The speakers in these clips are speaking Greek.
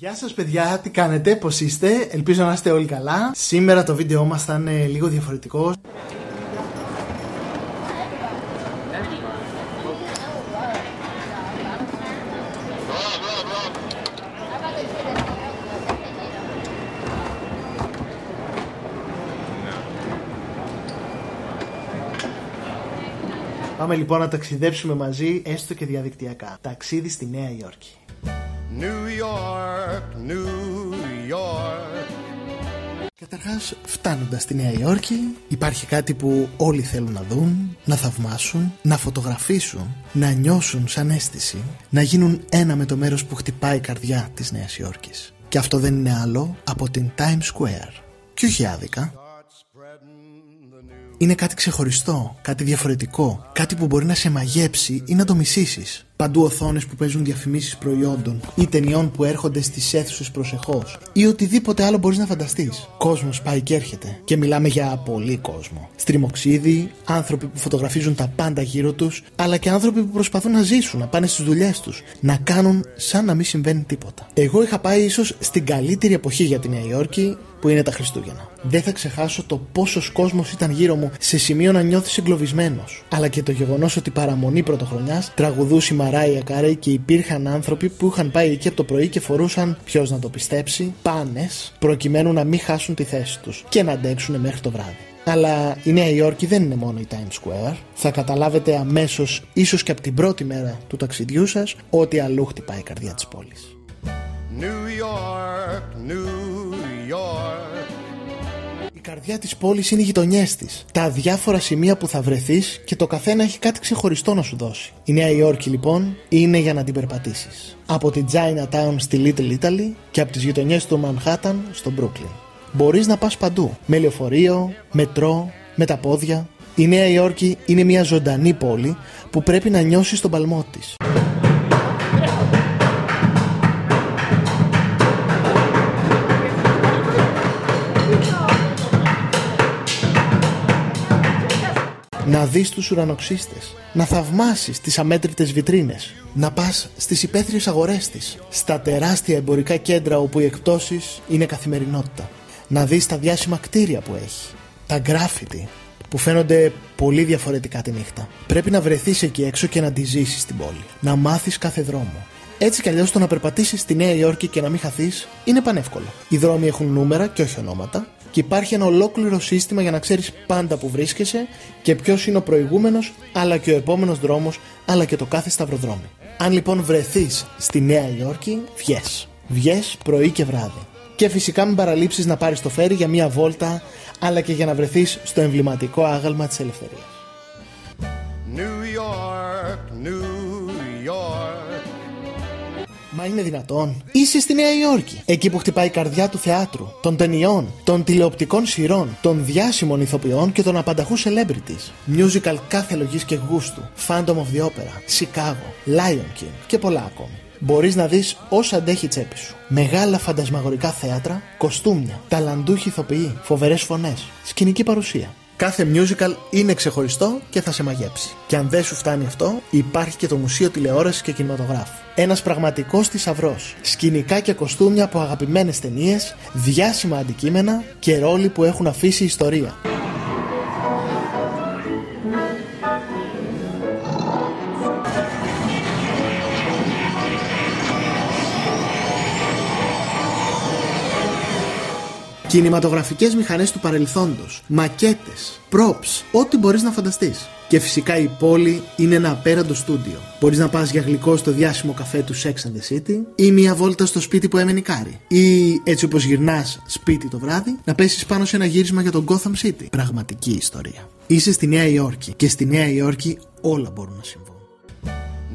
Γεια σας παιδιά, τι κάνετε, πώς είστε, ελπίζω να είστε όλοι καλά Σήμερα το βίντεο μας θα είναι λίγο διαφορετικό Πάμε λοιπόν να ταξιδέψουμε μαζί, έστω και διαδικτυακά. Ταξίδι στη Νέα Υόρκη. New York, New York. Καταρχάς, φτάνοντας στη Νέα Υόρκη, υπάρχει κάτι που όλοι θέλουν να δουν, να θαυμάσουν, να φωτογραφίσουν, να νιώσουν σαν αίσθηση, να γίνουν ένα με το μέρος που χτυπάει η καρδιά της Νέας Υόρκης. Και αυτό δεν είναι άλλο από την Times Square. Και όχι άδικα, είναι κάτι ξεχωριστό, κάτι διαφορετικό, κάτι που μπορεί να σε μαγέψει ή να το μισήσεις. Παντού οθόνες που παίζουν διαφημίσεις προϊόντων ή ταινιών που έρχονται στις αίθουσες προσεχώς ή οτιδήποτε άλλο μπορείς να φανταστείς. Κόσμος πάει και έρχεται. Και μιλάμε για πολύ κόσμο. Στριμοξίδι, άνθρωποι που φωτογραφίζουν τα πάντα γύρω τους, αλλά και άνθρωποι που προσπαθούν να ζήσουν, να πάνε στις δουλειές τους, να κάνουν σαν να μην συμβαίνει τίποτα. Εγώ είχα πάει ίσως στην καλύτερη εποχή για τη Νέα Υόρκη, που είναι τα Χριστούγεννα. Δεν θα ξεχάσω το πόσος κόσμος ήταν γύρω μου σε σημείο να νιώθεις εγκλωβισμένος. Αλλά και το γεγονός ότι παραμονή πρωτοχρονιάς τραγουδούσε η Μαράια Κάρεϊ και υπήρχαν άνθρωποι που είχαν πάει εκεί από το πρωί και φορούσαν, ποιος να το πιστέψει, πάνες προκειμένου να μην χάσουν τη θέση τους και να αντέξουν μέχρι το βράδυ. Αλλά η Νέα Υόρκη δεν είναι μόνο η Times Square. Θα καταλάβετε αμέσως, ίσως και από την πρώτη μέρα του ταξιδιού σας, ότι αλλού χτυπάει η καρδιά της πόλης. New York, New York. Η καρδιά της πόλης είναι οι γειτονιές της. Τα διάφορα σημεία που θα βρεθείς και το καθένα έχει κάτι ξεχωριστό να σου δώσει. Η Νέα Υόρκη λοιπόν είναι για να την περπατήσεις. Από την Chinatown στη Little Italy και από τις γειτονιές του Manhattan στο Brooklyn. Μπορείς να πας παντού. Με λεωφορείο, μετρό, με τα πόδια. Η Νέα Υόρκη είναι μια ζωντανή πόλη που πρέπει να νιώσεις τον παλμό της. Να δεις τους ουρανοξύστες, να θαυμάσεις τις αμέτρητες βιτρίνες, να πας στις υπαίθριες αγορές της, στα τεράστια εμπορικά κέντρα όπου οι εκπτώσεις είναι καθημερινότητα, να δεις τα διάσημα κτίρια που έχει, τα γκράφιτι που φαίνονται πολύ διαφορετικά τη νύχτα. Πρέπει να βρεθείς εκεί έξω και να τη ζήσεις στην πόλη, να μάθεις κάθε δρόμο, έτσι κι αλλιώς το να περπατήσεις στη Νέα Υόρκη και να μην χαθείς είναι πανεύκολο. Οι δρόμοι έχουν νούμερα και όχι ονόματα και υπάρχει ένα ολόκληρο σύστημα για να ξέρεις πάντα που βρίσκεσαι και ποιος είναι ο προηγούμενος, αλλά και ο επόμενος δρόμος, αλλά και το κάθε σταυροδρόμι. Αν λοιπόν βρεθείς στη Νέα Υόρκη, βγες. Βγες πρωί και βράδυ. Και φυσικά μην παραλείψεις να πάρεις το φέρι για μία βόλτα, αλλά και για να βρεθείς στο εμβληματικό άγαλμα της ελευθερίας. New York, New York. Μα είναι δυνατόν. Είσαι στη Νέα Υόρκη. Εκεί που χτυπάει η καρδιά του θεάτρου, των ταινιών, των τηλεοπτικών σειρών, των διάσημων ηθοποιών και των απανταχού celebrities. Musical κάθε λογή και γούστου. Phantom of the Opera, Chicago, Lion King και πολλά ακόμη. Μπορείς να δεις όσα αντέχει η τσέπη σου. Μεγάλα φαντασμαγορικά θέατρα, κοστούμια, ταλαντούχοι ηθοποιοί, φοβερές φωνές, σκηνική παρουσία. Κάθε musical είναι ξεχωριστό και θα σε μαγέψει. Και αν δεν σου φτάνει αυτό, υπάρχει και το Μουσείο Τηλεόρασης και Κινηματογράφου. Ένας πραγματικός θησαυρός. Σκηνικά και κοστούμια από αγαπημένες ταινίες, διάσημα αντικείμενα και ρόλοι που έχουν αφήσει ιστορία. Κινηματογραφικές μηχανές του παρελθόντος, μακέτες, props, ό,τι μπορείς να φανταστείς. Και φυσικά η πόλη είναι ένα απέραντο στούντιο. Μπορείς να πας για γλυκό στο διάσημο καφέ του Sex and the City, ή μια βόλτα στο σπίτι που έμενε η Κάρι. Ή έτσι όπως γυρνάς σπίτι το βράδυ, να πέσεις πάνω σε ένα γύρισμα για τον Gotham City. Πραγματική ιστορία. Είσαι στη Νέα Υόρκη και στη Νέα Υόρκη όλα μπορούν να συμβούν.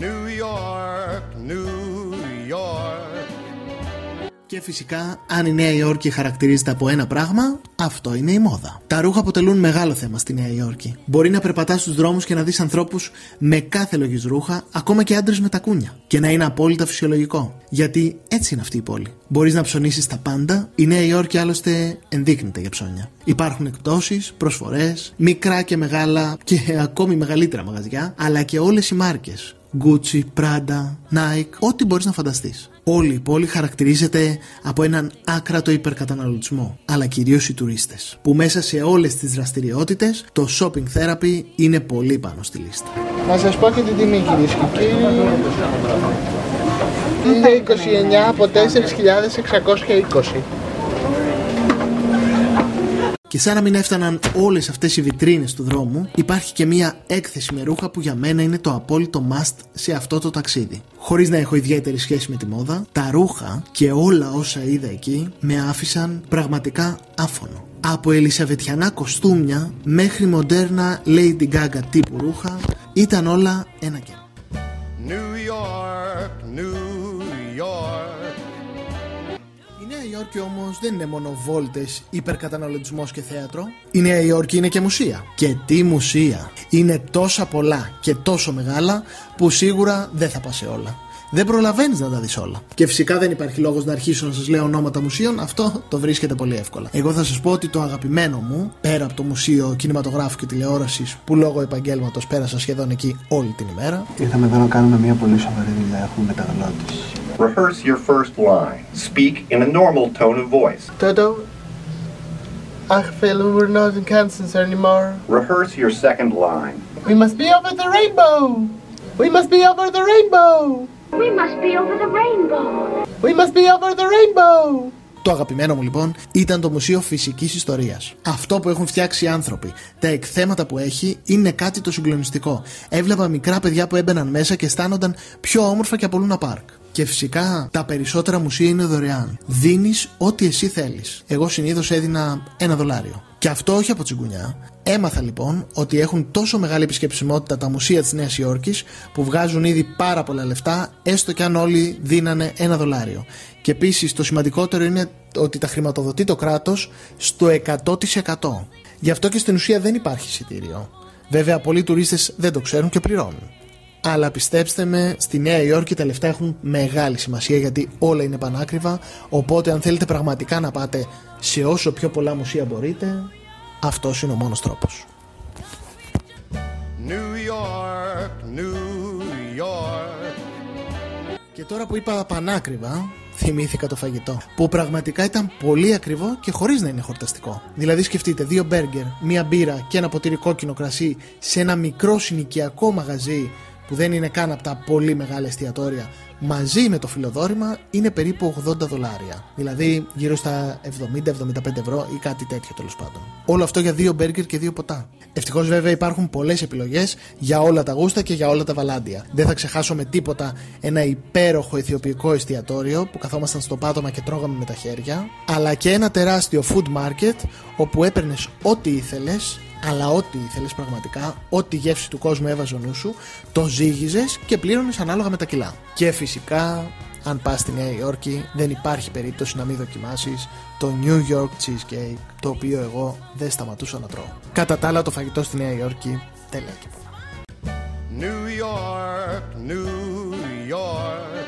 New York, New York. Και φυσικά, αν η Νέα Υόρκη χαρακτηρίζεται από ένα πράγμα, αυτό είναι η μόδα. Τα ρούχα αποτελούν μεγάλο θέμα στη Νέα Υόρκη. Μπορεί να περπατάς στους δρόμους και να δεις ανθρώπους με κάθε λογής ρούχα, ακόμα και άντρες με τακούνια. Και να είναι απόλυτα φυσιολογικό. Γιατί έτσι είναι αυτή η πόλη. Μπορείς να ψωνίσεις τα πάντα. Η Νέα Υόρκη άλλωστε ενδείκνυται για ψώνια. Υπάρχουν εκπτώσεις, προσφορές, μικρά και μεγάλα και ακόμη μεγαλύτερα μαγαζιά, αλλά και όλες οι μάρκες. Gucci, Prada, Nike, ό,τι μπορείς να φανταστείς. Όλη η πόλη χαρακτηρίζεται από έναν άκρατο υπερκαταναλωτισμό, αλλά κυρίως οι τουρίστες, που μέσα σε όλες τις δραστηριότητες το shopping therapy είναι πολύ πάνω στη λίστα. Να σας πω και την τιμή κυρίες και κύριοι. Είναι 29 από 4.620. Και σαν να μην έφταναν όλες αυτές οι βιτρίνες του δρόμου, υπάρχει και μία έκθεση με ρούχα που για μένα είναι το απόλυτο must σε αυτό το ταξίδι. Χωρίς να έχω ιδιαίτερη σχέση με τη μόδα, τα ρούχα και όλα όσα είδα εκεί με άφησαν πραγματικά άφωνο. Από ελισαβετιανά κοστούμια μέχρι μοντέρνα Lady Gaga τύπου ρούχα ήταν όλα ένα και. New York, New Υόρκη όμως δεν είναι μόνο βόλτες, υπερκαταναλωτισμός και θέατρο. Η Νέα Υόρκη είναι και μουσεία. Και τι μουσεία! Είναι τόσα πολλά και τόσο μεγάλα που σίγουρα δεν θα πας σε όλα. Δεν προλαβαίνεις να τα δεις όλα. Και φυσικά δεν υπάρχει λόγος να αρχίσω να σας λέω ονόματα μουσείων, αυτό το βρίσκεται πολύ εύκολα. Εγώ θα σας πω ότι το αγαπημένο μου, πέρα από το Μουσείο Κινηματογράφου και Τηλεόρασης, που λόγω επαγγέλματος πέρασα σχεδόν εκεί όλη την ημέρα, Ήρθαμε εδώ να κάνουμε μια πολύ σοβαρή δουλειά. Έχουμε μεταγλώτηση. Rehearse your first line. Speak in a normal tone of voice. Toto. Ach, Phil, we're not in Kansas anymore. Rehearse your second line. We must be over the rainbow. We must be over the rainbow. We must be over the rainbow. We must be over the rainbow. Το αγαπημένο μου λοιπόν ήταν το Μουσείο Φυσική Ιστορία. Αυτό που έχουν φτιάξει οι άνθρωποι, τα εκθέματα που έχει είναι κάτι το συγκλονιστικό. Έβλεπα μικρά παιδιά που έμπαιναν μέσα και αισθάνονταν πιο όμορφα και από Λούνα Πάρκ. Και φυσικά τα περισσότερα μουσεία είναι δωρεάν. Δίνεις ό,τι εσύ θέλεις. Εγώ συνήθως έδινα ένα δολάριο. Και αυτό όχι από τσιγκουνιά. Έμαθα λοιπόν ότι έχουν τόσο μεγάλη επισκεψιμότητα τα μουσεία της Νέας Υόρκης που βγάζουν ήδη πάρα πολλά λεφτά, έστω και αν όλοι δίνανε ένα δολάριο. Και επίσης το σημαντικότερο είναι ότι τα χρηματοδοτεί το κράτος στο 100%. Γι' αυτό και στην ουσία δεν υπάρχει εισιτήριο. Βέβαια, πολλοί τουρίστες δεν το ξέρουν και πληρώνουν. Αλλά πιστέψτε με, στη Νέα Υόρκη τα λεφτά έχουν μεγάλη σημασία γιατί όλα είναι πανάκριβα. Οπότε, αν θέλετε πραγματικά να πάτε σε όσο πιο πολλά μουσεία μπορείτε, αυτός είναι ο μόνος τρόπος. New York, New York. Και τώρα που είπα πανάκριβα, θυμήθηκα το φαγητό. Που πραγματικά ήταν πολύ ακριβό και χωρίς να είναι χορταστικό. Δηλαδή, σκεφτείτε δύο μπέργκερ, μία μπύρα και ένα ποτήρι κόκκινο κρασί σε ένα μικρό συνοικιακό μαγαζί που δεν είναι καν από τα πολύ μεγάλα εστιατόρια, μαζί με το φιλοδόρημα είναι περίπου 80 δολάρια. Δηλαδή γύρω στα 70-75 ευρώ ή κάτι τέτοιο τέλος πάντων. Όλο αυτό για δύο μπέργκερ και δύο ποτά. Ευτυχώς βέβαια υπάρχουν πολλές επιλογές για όλα τα γούστα και για όλα τα βαλάντια. Δεν θα ξεχάσω με τίποτα ένα υπέροχο αιθιοπικό εστιατόριο που καθόμασταν στο πάτωμα και τρώγαμε με τα χέρια, αλλά και ένα τεράστιο food market όπου έπαιρνες ό,τι ήθελες αλλά ό,τι ήθελες πραγματικά, ό,τι γεύση του κόσμου έβαζε ο νου σου, το ζύγιζες και πλήρωνες ανάλογα με τα κιλά. Και φυσικά, αν πας στη Νέα Υόρκη, δεν υπάρχει περίπτωση να μην δοκιμάσεις το New York Cheesecake, το οποίο εγώ δεν σταματούσα να τρώω. Κατά τα άλλα, το φαγητό στη Νέα Υόρκη τέλεια και πολλά. New York, New York.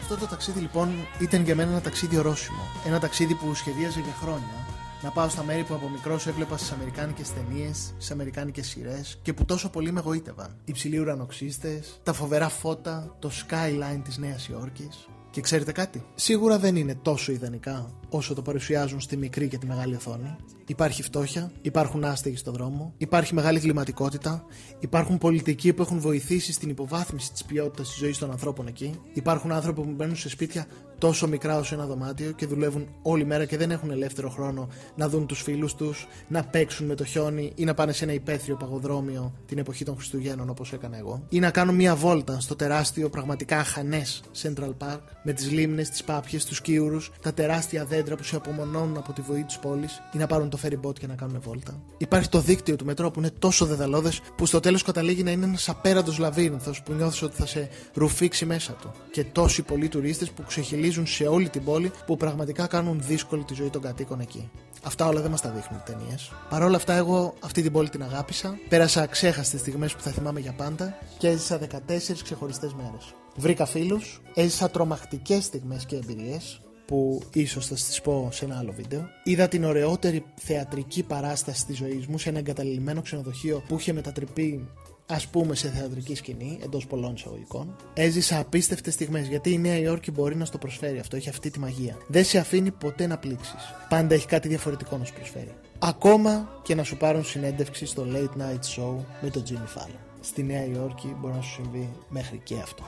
Αυτό το ταξίδι λοιπόν ήταν για μένα ένα ταξίδι ορόσημο. Ένα ταξίδι που σχεδίαζε για χρόνια να πάω στα μέρη που από μικρός έβλεπα στις αμερικάνικες ταινίες, στις αμερικάνικες σειρές και που τόσο πολύ με εγωίτευαν. Οι ψηλοί ουρανοξύστες, τα φοβερά φώτα, το skyline της Νέας Υόρκης. Και ξέρετε κάτι, σίγουρα δεν είναι τόσο ιδανικά όσο το παρουσιάζουν στη μικρή και τη μεγάλη οθόνη. Υπάρχει φτώχεια, υπάρχουν άστεγοι στο δρόμο, υπάρχει μεγάλη κλιματικότητα, υπάρχουν πολιτικοί που έχουν βοηθήσει στην υποβάθμιση της ποιότητας της ζωής των ανθρώπων εκεί, υπάρχουν άνθρωποι που μπαίνουν σε σπίτια τόσο μικρά όσο ένα δωμάτιο και δουλεύουν όλη μέρα και δεν έχουν ελεύθερο χρόνο να δουν τους φίλους τους, να παίξουν με το χιόνι ή να πάνε σε ένα υπαίθριο παγοδρόμιο την εποχή των Χριστουγέννων όπως έκανα εγώ, ή να κάνουν μία βόλτα στο τεράστιο πραγματικά αχανές Central Park με τις λίμνες, τις πάπιες, τους κύουρου, τα τεράστια δέντρα που σε απομονώνουν από τη βοή της πόλης ή να πάρουν το ferry boat και να κάνουν βόλτα. Υπάρχει το δίκτυο του μετρό που είναι τόσο δεδαλώδες που στο τέλος καταλήγει να είναι ένας απέραντος λαβύρινθος που νιώθεις ότι θα σε ρουφήξει μέσα του. Και τόσοι πολλοί τουρίστες που ξεχυλίζουν σε όλη την πόλη που πραγματικά κάνουν δύσκολη τη ζωή των κατοίκων εκεί. Αυτά όλα δεν μας τα δείχνουν οι ταινίες. Παρ' όλα αυτά, εγώ αυτή την πόλη την αγάπησα. Πέρασα αξέχαστες στιγμές που θα θυμάμαι για πάντα και έζησα 14 ξεχωριστές μέρες. Βρήκα φίλους, έζησα τρομακτικές στιγμές και εμπειρίες που ίσως θα σας πω σε ένα άλλο βίντεο. Είδα την ωραιότερη θεατρική παράσταση της ζωής μου σε ένα εγκαταλειμμένο ξενοδοχείο που είχε μετατρυπεί ας πούμε σε θεατρική σκηνή, εντός πολλών εισαγωγικών. Έζησα απίστευτες στιγμές γιατί η Νέα Υόρκη μπορεί να στο προσφέρει αυτό, έχει αυτή τη μαγεία. Δεν σε αφήνει ποτέ να πλήξεις. Πάντα έχει κάτι διαφορετικό να σου προσφέρει. Ακόμα και να σου πάρουν συνέντευξη στο Late Night Show με τον Jimmy Fallon. Στη Νέα Υόρκη μπορεί να σου συμβεί μέχρι και αυτό.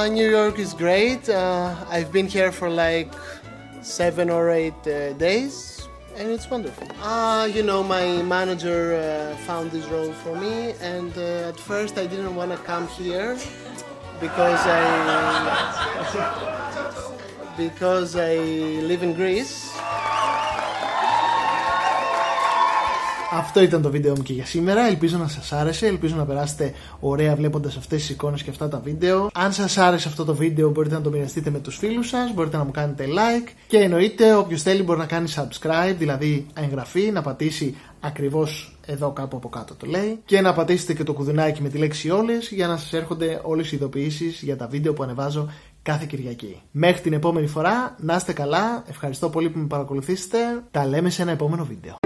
Uh, New York is great. Uh, I've been here for like seven or eight uh, days, and it's wonderful. Uh, you know, my manager uh, found this role for me, and uh, at first I didn't want to come here because I because I live in Greece. Αυτό ήταν το βίντεο μου και για σήμερα. Ελπίζω να σας άρεσε. Ελπίζω να περάσετε ωραία βλέποντας αυτές τις εικόνες και αυτά τα βίντεο. Αν σας άρεσε αυτό το βίντεο μπορείτε να το μοιραστείτε με τους φίλους σας. Μπορείτε να μου κάνετε like. Και εννοείται όποιος θέλει μπορεί να κάνει subscribe, δηλαδή εγγραφή, να πατήσει ακριβώς εδώ κάπου από κάτω το λέει. Και να πατήσετε και το κουδουνάκι με τη λέξη όλες για να σας έρχονται όλες οι ειδοποιήσεις για τα βίντεο που ανεβάζω κάθε Κυριακή. Μέχρι την επόμενη φορά, να είστε καλά. Ευχαριστώ πολύ που με παρακολουθήσετε. Τα λέμε σε ένα επόμενο βίντεο.